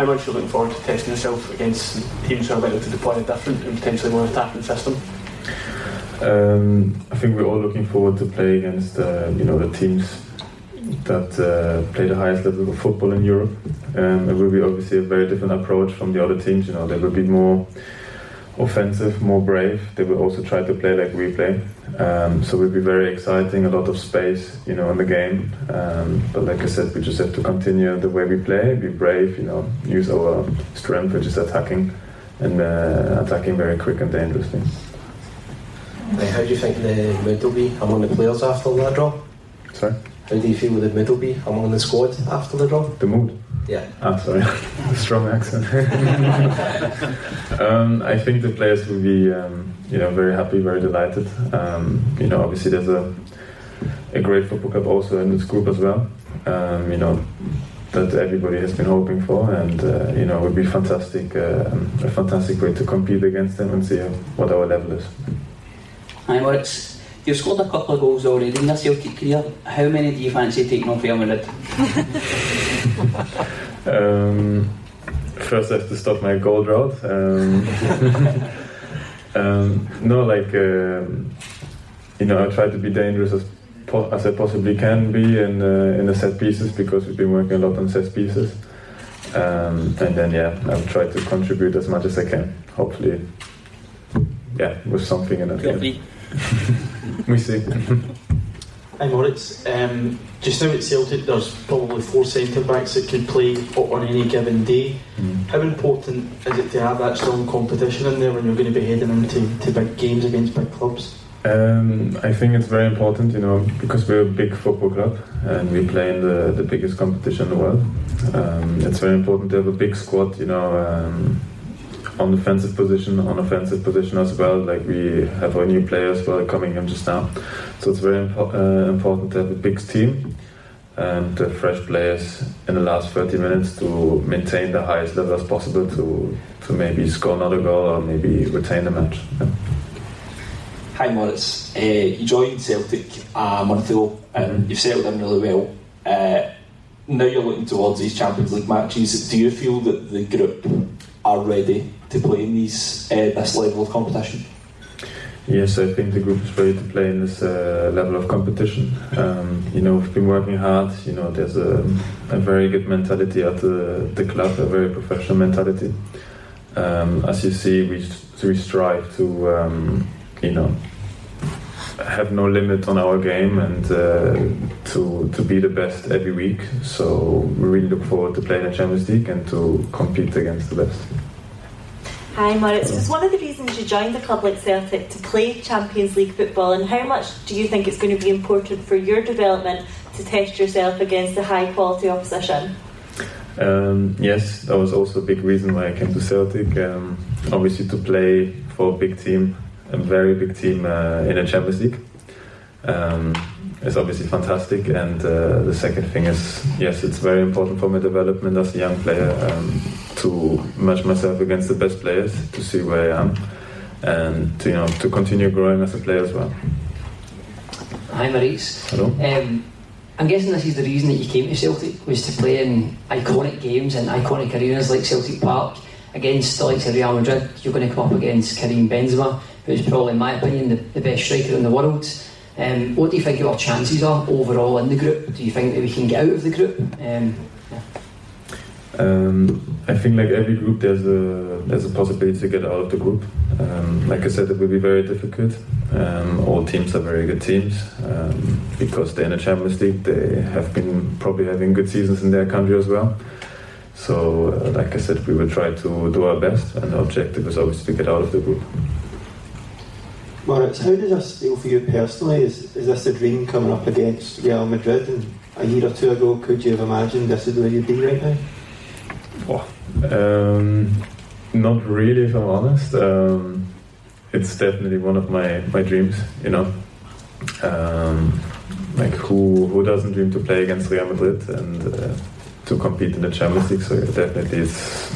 How much you're looking forward to testing yourself against teams who are likely to deploy a different and potentially more attacking system? Um, I think we're all looking forward to play against uh, you know the teams that uh, play the highest level of football in Europe. Um, it will be obviously a very different approach from the other teams. You know, they will be more offensive, more brave. They will also try to play like we play. Um, so it will be very exciting, a lot of space, you know, in the game. Um, but like I said, we just have to continue the way we play, be brave, you know, use our strength, which is attacking, and uh, attacking very quick and dangerously. How do you think the mood will be among the players after that draw? Sorry? How do you feel with the mood will be among the squad after the draw? The mood? Yeah. Ah, sorry, strong accent. um, I think the players will be, um, you know, very happy, very delighted. Um, you know, obviously there's a a great football club also in this group as well. Um, you know, that everybody has been hoping for, and uh, you know, it would be fantastic, uh, a fantastic way to compete against them and see what our level is. Aye, well, it's, you've scored a couple of goals already in your Celtic career. How many do you fancy taking off Real Madrid? um, first, I have to stop my gold drought. Um, um, no, like um, you know, I try to be dangerous as po- as I possibly can be in uh, in the set pieces because we've been working a lot on set pieces. Um, and then yeah, I'll try to contribute as much as I can. Hopefully, yeah, with something in it. Trophy. we see. Hi Moritz. Um, just now at Celtic, there's probably four centre backs that could play on any given day. Mm. How important is it to have that strong competition in there when you're going to be heading into to big games against big clubs? Um, I think it's very important, you know, because we're a big football club and we play in the, the biggest competition in the world. Um, it's very important to have a big squad, you know, um, on defensive position, on offensive position as well. Like we have our new players are coming in just now, so it's very impo- uh, important to have a big team and to have fresh players in the last 30 minutes to maintain the highest level as possible to to maybe score another goal or maybe retain the match. Yeah. Hi Moritz, uh, you joined Celtic a month ago and you've settled in really well. Uh, now you're looking towards these Champions League matches. Do you feel that the group are ready to play in these uh, this level of competition? Yes, I think the group is ready to play in this uh, level of competition. Um, you know, we've been working hard. You know, there's a, a very good mentality at the, the club, a very professional mentality. Um, as you see, we, we strive to, um, you know, have no limit on our game and uh, to to be the best every week. So we really look forward to playing the Champions League and to compete against the best. Hi Moritz, was one of the reasons you joined a club like Celtic to play Champions League football and how much do you think it's going to be important for your development to test yourself against the high quality opposition? Um, yes, that was also a big reason why I came to Celtic. Um, obviously, to play for a big team, a very big team uh, in a Champions League, um, is obviously fantastic. And uh, the second thing is, yes, it's very important for my development as a young player um, to match myself against the best players to see where I am, and to, you know to continue growing as a player as well. Hi, Maurice. Hello. Um, I'm guessing this is the reason that you came to Celtic was to play in iconic games and iconic arenas like Celtic Park against the likes of Real Madrid. You're going to come up against Karim Benzema, who's probably, in my opinion, the, the best striker in the world. Um, what do you think our chances are overall in the group? Do you think that we can get out of the group? Um, Um, I think like every group, there's a there's a possibility to get out of the group. Um, like I said, it will be very difficult. Um, all teams are very good teams um, because they're in the Champions League. They have been probably having good seasons in their country as well. So, uh, like I said, we will try to do our best, and the objective is obviously to get out of the group. Moritz, how does this feel for you personally? Is, is this a dream coming up against Real Madrid? And a year or two ago, could you have imagined this is where you'd be right now? Um, not really, if I'm honest. Um, it's definitely one of my, my dreams, you know. Um, like who who doesn't dream to play against Real Madrid and uh, to compete in the Champions League? So yeah, definitely, it's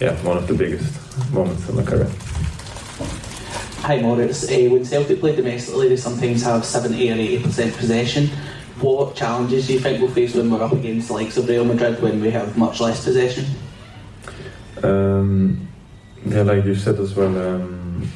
yeah one of the biggest moments in my career. Hi Moritz, uh, when Celtic play domestically, they sometimes have 70 or 80% possession. What challenges do you think we'll face when we're up against the likes of Real Madrid when we have much less possession? Um, yeah, like you said as well, um,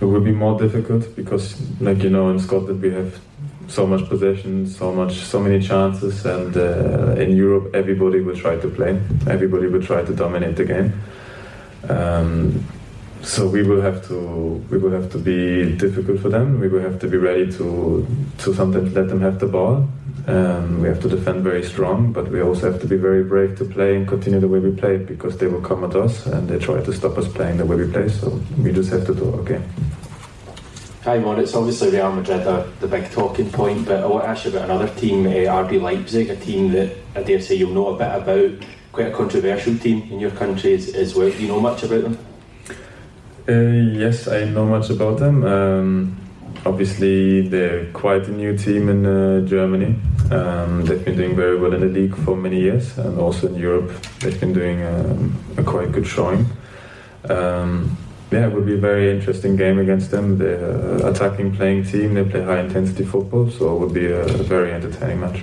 it will be more difficult because, like you know, in Scotland we have so much possession, so much, so many chances, and uh, in Europe everybody will try to play. Everybody will try to dominate the game. Um, so we will have to we will have to be difficult for them. We will have to be ready to to sometimes let them have the ball. Um, we have to defend very strong, but we also have to be very brave to play and continue the way we play because they will come at us and they try to stop us playing the way we play. So we just have to do our game. Hi, It's Obviously, Real Madrid are the big talking point, but I want to ask you about another team, uh, RB Leipzig, a team that I dare say you'll know a bit about. Quite a controversial team in your country as, as well. Do you know much about them? Uh, yes, I know much about them. Um, obviously, they're quite a new team in uh, Germany. Um, they've been doing very well in the league for many years, and also in Europe, they've been doing um, a quite good showing. Um, yeah, it will be a very interesting game against them. They're an attacking playing team. They play high intensity football, so it will be a very entertaining match.